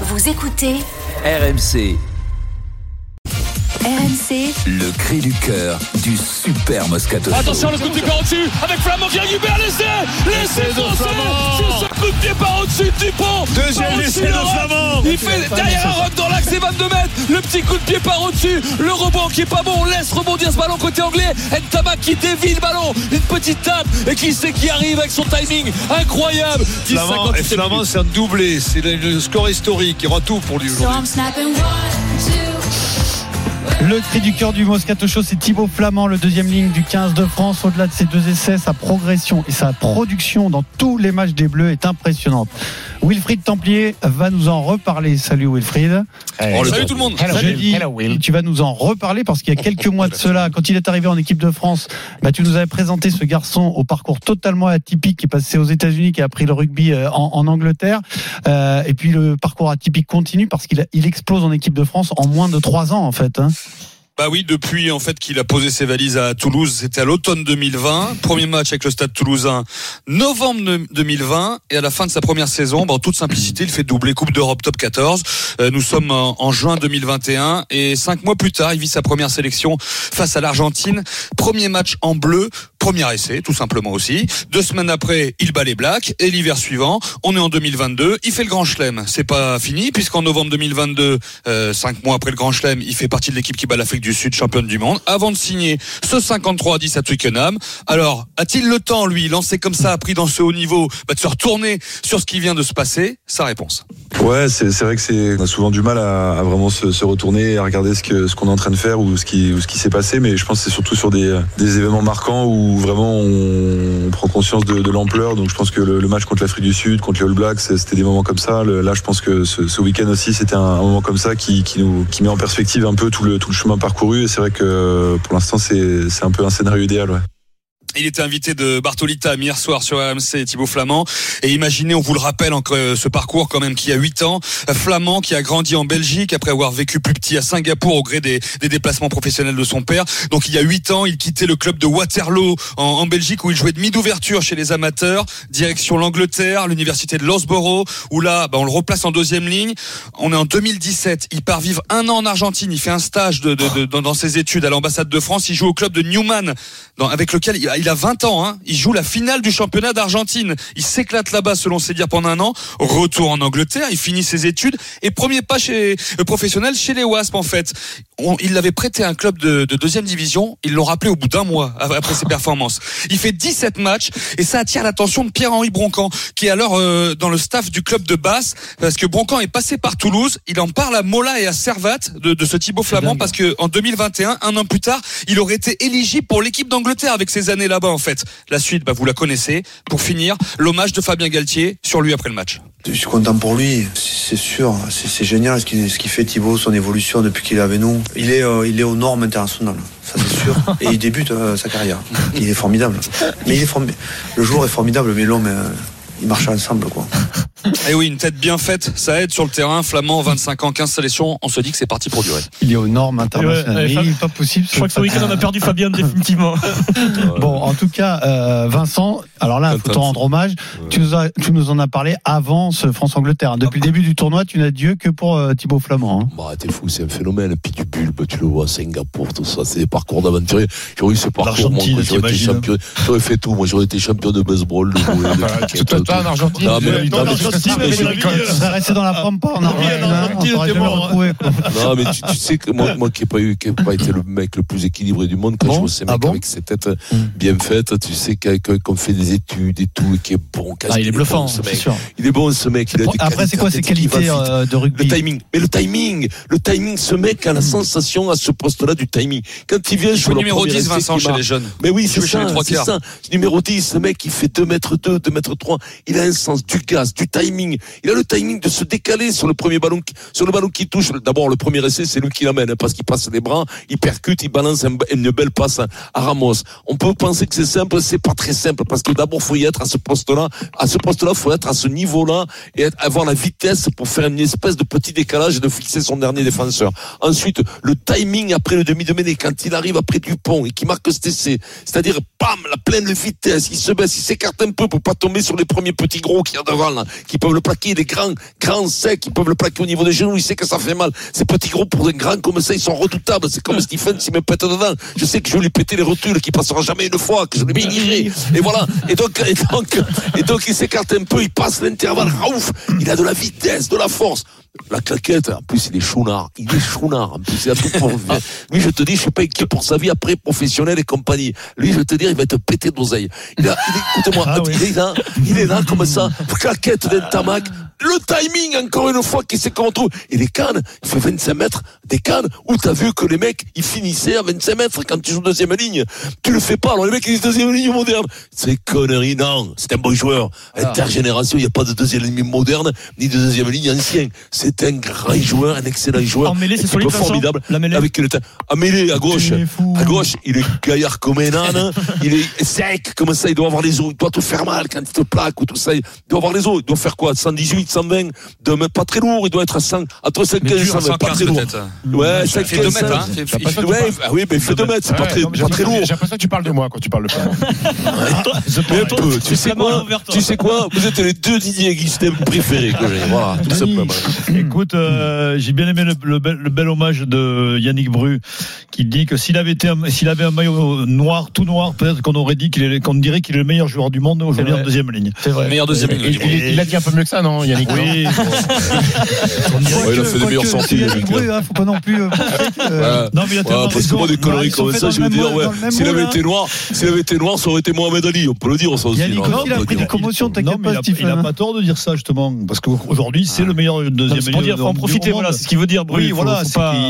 Vous écoutez RMC, RMC le cri du cœur du super Moscato. Attention le coup de pied par au-dessus avec Flamand qui récupère l'essai L'essai français C'est ce coup de pied par au-dessus du pont Deuxième essai de de. Flamand. Il fait derrière un rock dans l'axe et 22 mètres Le petit coup de pied par au-dessus Le rebond qui est pas bon On laisse rebondir ce ballon côté anglais Ntamak qui dévie le ballon Une petite tape Et qui sait qui arrive avec son timing Incroyable 10 Flamand, et 58e Flamand, c'est un doublé. C'est le, score historique. Il rend tout pour lui aujourd'hui. Le cri du cœur du Moscato Show, c'est Thibaut Flamand, le deuxième ligne du 15 de France. Au-delà de ses deux essais, sa progression et sa production dans tous les matchs des Bleus est impressionnante. Wilfried Templier va nous en reparler. Salut Wilfried. Salut tout le monde Je dis, tu vas nous en reparler parce qu'il y a quelques mois de cela, quand il est arrivé en équipe de France, bah, tu nous avais présenté ce garçon au parcours totalement atypique qui est passé aux États-Unis, qui a appris le rugby euh, en, en Angleterre. Euh, et puis le parcours atypique continue parce qu'il il explose en équipe de France en moins de trois ans en fait. hein. Bah oui, depuis en fait qu'il a posé ses valises à Toulouse, c'était à l'automne 2020, premier match avec le Stade Toulousain, novembre de- 2020, et à la fin de sa première saison, bah, en toute simplicité, il fait doubler Coupe d'Europe Top 14. Euh, nous sommes en, en juin 2021 et cinq mois plus tard, il vit sa première sélection face à l'Argentine, premier match en bleu. Premier essai, tout simplement aussi. Deux semaines après, il bat les Blacks. Et l'hiver suivant, on est en 2022. Il fait le Grand Chelem. C'est pas fini, puisqu'en novembre 2022, euh, cinq mois après le Grand Chelem, il fait partie de l'équipe qui bat l'Afrique du Sud, championne du monde, avant de signer ce 53 à 10 à Twickenham. Alors, a-t-il le temps, lui, lancé comme ça, appris dans ce haut niveau, bah, de se retourner sur ce qui vient de se passer? Sa réponse. Ouais, c'est vrai que c'est on a souvent du mal à, vraiment se, retourner et à regarder ce que ce qu'on est en train de faire ou ce qui qui s'est passé, mais je pense que c'est surtout sur des, des événements marquants où vraiment on, prend conscience de, l'ampleur. Donc je pense que le, match contre l'Afrique du Sud, contre les All Blacks, c'était des moments comme ça. Là, je pense que ce, week-end aussi, c'était un, moment comme ça qui, nous qui met en perspective un peu tout le tout le chemin parcouru. Et c'est vrai que pour l'instant, c'est c'est un peu un scénario idéal. Ouais. Il était invité de Bartolita hier soir sur RMC Thibaut Flamand. Et imaginez, on vous le rappelle, euh, ce parcours quand même qui a 8 ans. Flamand qui a grandi en Belgique après avoir vécu plus petit à Singapour au gré des, des déplacements professionnels de son père. Donc il y a 8 ans, il quittait le club de Waterloo en, en Belgique où il jouait de mi-d'ouverture chez les amateurs. Direction l'Angleterre, l'université de Loughborough où là, bah, on le replace en deuxième ligne. On est en 2017. Il part vivre un an en Argentine. Il fait un stage de, de- de- dans, ses études à l'ambassade de France. Il joue au club de Newman dans- avec lequel il a, il a 20 ans. Hein. Il joue la finale du championnat d'Argentine. Il s'éclate là-bas, selon ses dires, pendant un an. Retour en Angleterre, il finit ses études et premier pas chez euh, professionnel chez les Wasps en fait. On- il l'avait prêté à un club de, de deuxième division. Ils l'ont rappelé au bout d'un mois après ses performances. Il fait 17 matchs et ça attire l'attention de Pierre-Henri Broncan, qui est alors euh, dans le staff du club de Basse, parce que Broncan est passé par Toulouse. Il en parle à Mola et à Servat de, de ce Thibaut Flamand, parce que en 2021, un an plus tard, il aurait été éligible pour l'équipe d'Angleterre avec ses années là-bas en fait. La suite, bah, vous la connaissez. Pour finir, l'hommage de Fabien Galtier sur lui après le match. Je suis content pour lui, c'est sûr, c'est c'est génial ce qu'il ce qu'il fait Thibaut, son évolution depuis qu'il est avec nous. Il est, euh, il est aux normes internationales, ça c'est sûr, et il débute euh, sa carrière. Il est formidable. Mais le joueur est formidable, mais l'homme, euh, il marche ensemble quoi. Et oui, une tête bien faite, ça aide sur le terrain. Flamand, 25 ans, 15 sélections. On se dit que c'est parti pour durer. Il est aux normes internationales. Ouais, pas possible. Je crois que ce week-end, on a perdu Fabien définitivement. Bon, en tout cas, euh, Vincent, alors là, il faut te rendre hommage. Tu nous, as, tu nous en as parlé avant ce France-Angleterre. Depuis le début du tournoi, tu n'as Dieu que pour euh, Thibaut Flamand. hein. Bah, t'es fou, c'est un phénomène. Puis du bulbe, tu le vois, Singapour, tout ça, c'est des parcours d'aventuriers. J'aurais eu ce parcours, moi, j'aurais été champion. J'aurais fait tout, moi, j'aurais été champion de baseball, de de cricket, Fait en Argentine. Non, mais- non, Tu serais resté dans la pampa en Argentine. Non, mais tu, sais que moi, moi qui n'ai pas eu, qui pas été le mec le plus équilibré du monde, quand je vois ces Ah mecs avec ses têtes bien faites, tu sais qu'on fait des études et tout, et qui est bon. Ah, il est bluffant, C'est mec. sûr. Il est bon, ce mec. Il a des Après, c'est quoi ses qualités euh, de rugby Le timing. Mais le timing, le timing, ce mec a la sensation à ce poste-là du timing. Quand il vient Il sur joue le numéro premier 10, essai Vincent, chez les jeunes. mais oui, c'est ça, c'est ça. Numéro 10, le mec, il fait 2 mètres 2, 2 mètres 3. Il a un sens du gaz, du timing. Il a le timing de se décaler sur le premier ballon, sur le ballon qui touche. D'abord, le premier essai, c'est lui qui l'amène, hein, parce qu'il passe les bras, il percute, il balance un- une belle passe à- Ramos. On peut penser que c'est simple, c'est pas très simple, parce que d'abord, faut y être à ce poste-là. À ce poste-là, faut être à ce niveau-là et avoir la vitesse pour faire une espèce de petit décalage et de fixer son dernier défenseur. Ensuite, le timing après le demi de mêlée, quand il arrive après Dupont et qui marque cet essai, c'est-à-dire, bam, la pleine vitesse, il se baisse, il s'écarte un peu pour pas tomber sur les premiers petits gros qui y a devant, là, qui qui peuvent le plaquer, il est grand, grand, sec, ils peuvent le plaquer au niveau des genoux, il sait que ça fait mal. Ces petits gros pour des grands comme ça, ils sont redoutables. C'est comme Stephen s'il me pète dedans. Je sais que je vais lui péter les rotules, qu'il passera jamais une fois, que je lui bénirai. Et voilà. Et donc, et donc, et donc, il s'écarte un peu, il passe l'intervalle, ouf, il a de la vitesse, de la force. La claquette, en plus, il est chounard. Il est chounard. En plus, il a tout pour Lui, je te dis, je suis pas inquiet pour sa vie après, professionnelle et compagnie. Lui, je te dire, il va te péter d'oseille. Il a, il écoute-moi, Ah oui. il est là, il est là comme ça, claquette d'un tamac. Le timing, encore une fois, qui s'est qu'on retrouve. Et les cannes, il fait 25 mètres, des cannes, où t'as vu que les mecs, ils finissaient à 25 mètres quand tu joues deuxième ligne. Tu le fais pas, alors les mecs, ils disent deuxième ligne moderne. C'est connerie, non. C'est un bon joueur. Intergénération, il n'y a pas de deuxième ligne moderne, ni de deuxième ligne ancien. C'est un grand joueur, un excellent joueur. En mêlée, c'est solide, formidable. La mêlée Avec le temps. À mêlée, à gauche. À gauche, il est gaillard comme un âne. il est sec, comme ça, il doit avoir les os. Il doit te faire mal quand il te plaque ou tout ça. Il doit avoir les os. Il doit faire quoi? 118, 120. De même pas très lourd. Il doit être à 100, entre 115 et 120. Pas 115 très lourd. Ouais, Ça fait 2 mètres, hein. Il Fait- fait- fait- ouais, oui, mais il fait 2 mètres. C'est pas très, non, mais pas j'ai très l'impression- lourd. J'ai l'impression que tu parles de moi quand tu parles de. Mais peu. Tu sais quoi? Tu sais quoi? Vous êtes les deux Didier Guistem préférés que j'ai. Voilà, tout simplement. Écoute, euh, j'ai bien aimé le, le bel, le bel hommage de Yannick Bru qui dit que s'il avait été, un- s'il avait un maillot noir, tout noir, peut-être qu'on aurait dit qu'on dirait qu'il est le meilleur joueur du monde aujourd'hui en deuxième ligne. C'est vrai. Meilleur deuxième Il, ligne. il- il a dit un peu mieux que ça, non, Yannick Oui. Il a fait des meilleures sorties, Yannick Bru, hein, faut pas non plus. euh, euh. Non, mais il a tellement parce que moi, des conneries comme ça, je même dire, ouais. S'il avait moule, été noir, s'il avait été noir, ça aurait été Mohamed Ali. On peut le dire, ça aussi. Yannick non aussi, il a On pris des commotions, t'inquiète pas, a, il a Stephen. pas tort de dire ça justement, parce qu'aujourd'hui c'est le meilleur deuxième c'est pour milieu dire, faut en profiter, voilà, c'est ce qu'il veut dire. Oui, voilà,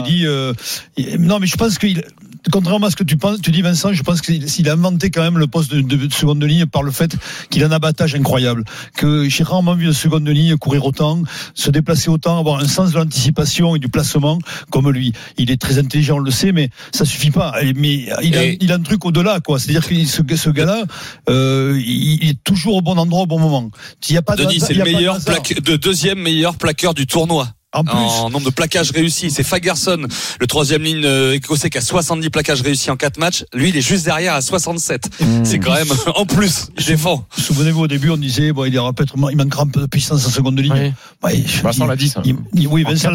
dit. euh, il- non, mais je pense qu'il. Contrairement à ce que tu penses, tu dis Vincent, je pense qu'il s'il a inventé quand même le poste de, de seconde ligne par le fait qu'il a un abattage incroyable. Que j'ai rarement vu de seconde ligne courir autant, se déplacer autant, avoir un sens de l'anticipation et du placement comme lui. Il est très intelligent, on le sait, mais ça suffit pas. Mais il a, Et- il a un truc au-delà, quoi. C'est-à-dire que ce, ce gars-là, euh, il, est toujours au bon endroit au bon moment. Il y a pas de Denis, c'est le de meilleur plaque, de deuxième meilleur plaqueur du tournoi. En plus. En nombre de plaquages réussis, c'est Fagerson, le troisième ligne euh, écossais qui a 70 plaquages réussis en 4 matchs. Lui, il est juste derrière à 67. C'est quand même, en plus, il défend. Souvenez-vous, au début, on disait, bon, il, aura peut-être- il manquera un peu de puissance en seconde ligne. Oui. Ouais, Vincent l'a dit, ça. il- il- oui, En Vincent.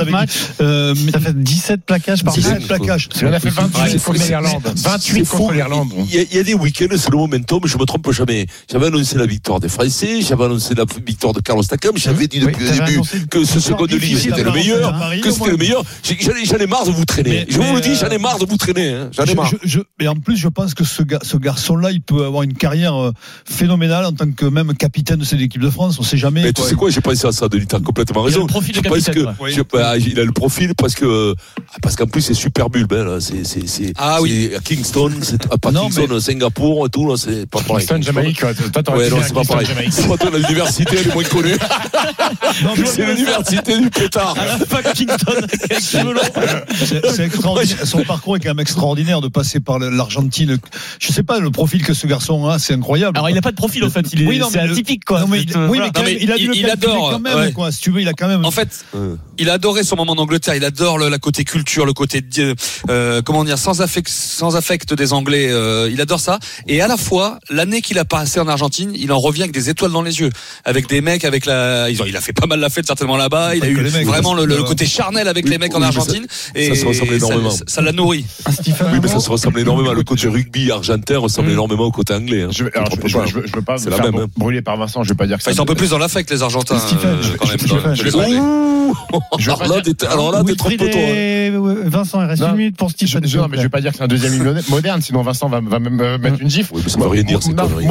Euh, mais Ça fait 17 plaquages par 17 match. plaquages. Il en a fait 28 Ouais, contre l'Irlande. c'est- 28 c'est contre l'Irlande. Il y, a, des week-ends, c'est le momentum, je me trompe jamais. J'avais annoncé la victoire des Français, j'avais annoncé la victoire de Carlos Takam, j'avais dit depuis le début que ce une second de ligne c'était le meilleur, que c'était le meilleur. J'en ai, j'en ai marre de vous traîner. Mais- je vous le dis, j'en ai euh, marre de vous traîner. hein. J'en ai marre. je- je- et en plus, je pense que ce, garçon-là, il peut avoir une carrière euh, phénoménale en tant que même capitaine de cette équipe de France. On sait jamais. Mais tu sais quoi, j'ai pensé à ça, Denis, t'as complètement Il a raison. le profil de capitaine, que, ouais. je- bah, il a le profil parce que, ah, parce qu'en plus c'est super bulbe, hein, là. C'est, c'est, c'est, Ah oui. c'est à Kingston, c'est pas Non, Kingston, Singapour et tout, là, c'est pas pareil. Kingston, Jamaïque. Toi, t'aurais c'est pas pareil. C'est pas toi, l'université, elle est moins connue. Non, mais C'est l'université du pétard. À la. C'est extraordinaire. Son parcours est quand même extraordinaire de passer par l'Argentine. Je sais pas, le profil que ce garçon a, c'est incroyable. Alors, il n'a pas de profil, en fait. Il est, Oui, non, c'est atypique, quoi. Non, mais il- euh, oui, voilà. mais quand Non, même, mais il a il- il adore, quand même, ouais. quoi. Si tu veux, il a quand même. En fait, il a adoré son moment d'Angleterre. Il adore le, la côté culture, le côté euh, euh, comment dire sans affect, sans affect des Anglais. euh, il adore ça. Et à la fois, l'année qu'il a passé en Argentine, il en revient avec des étoiles dans les yeux, avec des mecs, avec la. Ils ont, il a fait pas mal la fête certainement là-bas. Il a eu mecs, vraiment le, côté charnel avec Oui, les mecs en ça- Argentine. et ça se ressemble énormément. Ça ça l'a nourri. Un Stephen Oui, mais ça se ressemble énormément. Le côté rugby argentin ressemble Mm. énormément au côté anglais. hein. Je, alors, je, je- pas. je veux- je veux pas me C'est la faire hein. brûler par Vincent. Je veux pas dire que Enfin, ils ça- sont un peu plus dans l'affect les Argentins. Euh, Alors là, t'es- trop toi. et Vincent, il reste une minute pour Stephen. je- non, mais je vais pas dire que c'est un deuxième moderne- sinon Vincent va, me me mettre une gifle. Ça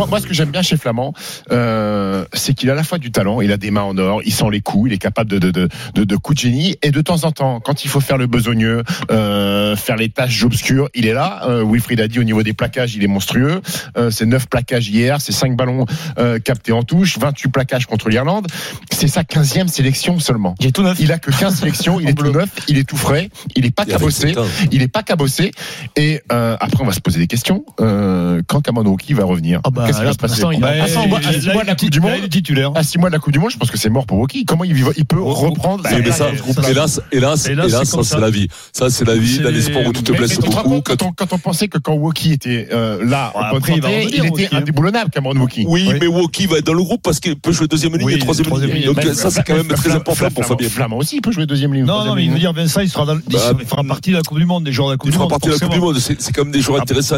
moi, ce que j'aime bien chez Flamand, euh, c'est qu'il a à la fois du talent, il a des mains en or, il sent les coups, il est capable de, de, de, de, de coups de génie, et de temps en temps, quand il faut faire le besogneux, euh, faire les tâches obscures, il est là. Euh, Wilfried a dit au niveau des plaquages, il est monstrueux. Euh, c'est 9 plaquages hier, c'est 5 ballons euh, captés en touche, 28 plaquages contre l'Irlande. C'est sa 15e sélection seulement. Il est tout neuf. Il a que 15 sélections, il est tout neuf, il est tout frais, il est pas cabossé, il est pas cabossé. Et euh, après, on va se poser des questions. Euh, quand Kamanoki va revenir? Ah bah, Qu'est-ce qui va se passer? à, a- six mois, à là, six mois de la il est Coupe du là, Monde il est titulaire. à six mois de la Coupe du Monde, je pense que c'est mort pour Woki. Comment il, peut reprendre Bah, ses mais ça, hélas, hélas, Hélas, ça, c'est la vie. Ça, c'est la vie. Dans les sports où tu te blesses beaucoup. quand, on, quand on pensait que quand Woki était euh, là, il était hein. indéboulonnable, Cameron Woki. Oui, mais Woki va être dans le groupe parce qu'il peut jouer deuxième ligne et troisième ligne. Donc ça, c'est quand même très important pour Fabien. Flamand aussi, il peut jouer deuxième ligne. Non, non, mais il veut dire Vincent, il sera dans, il Bah, fera partie de la Coupe du Monde, des joueurs de la Coupe Il du fera Monde. partie de la Coupe du. Monde. C'est c'est quand même des joueurs Ah, intéressants.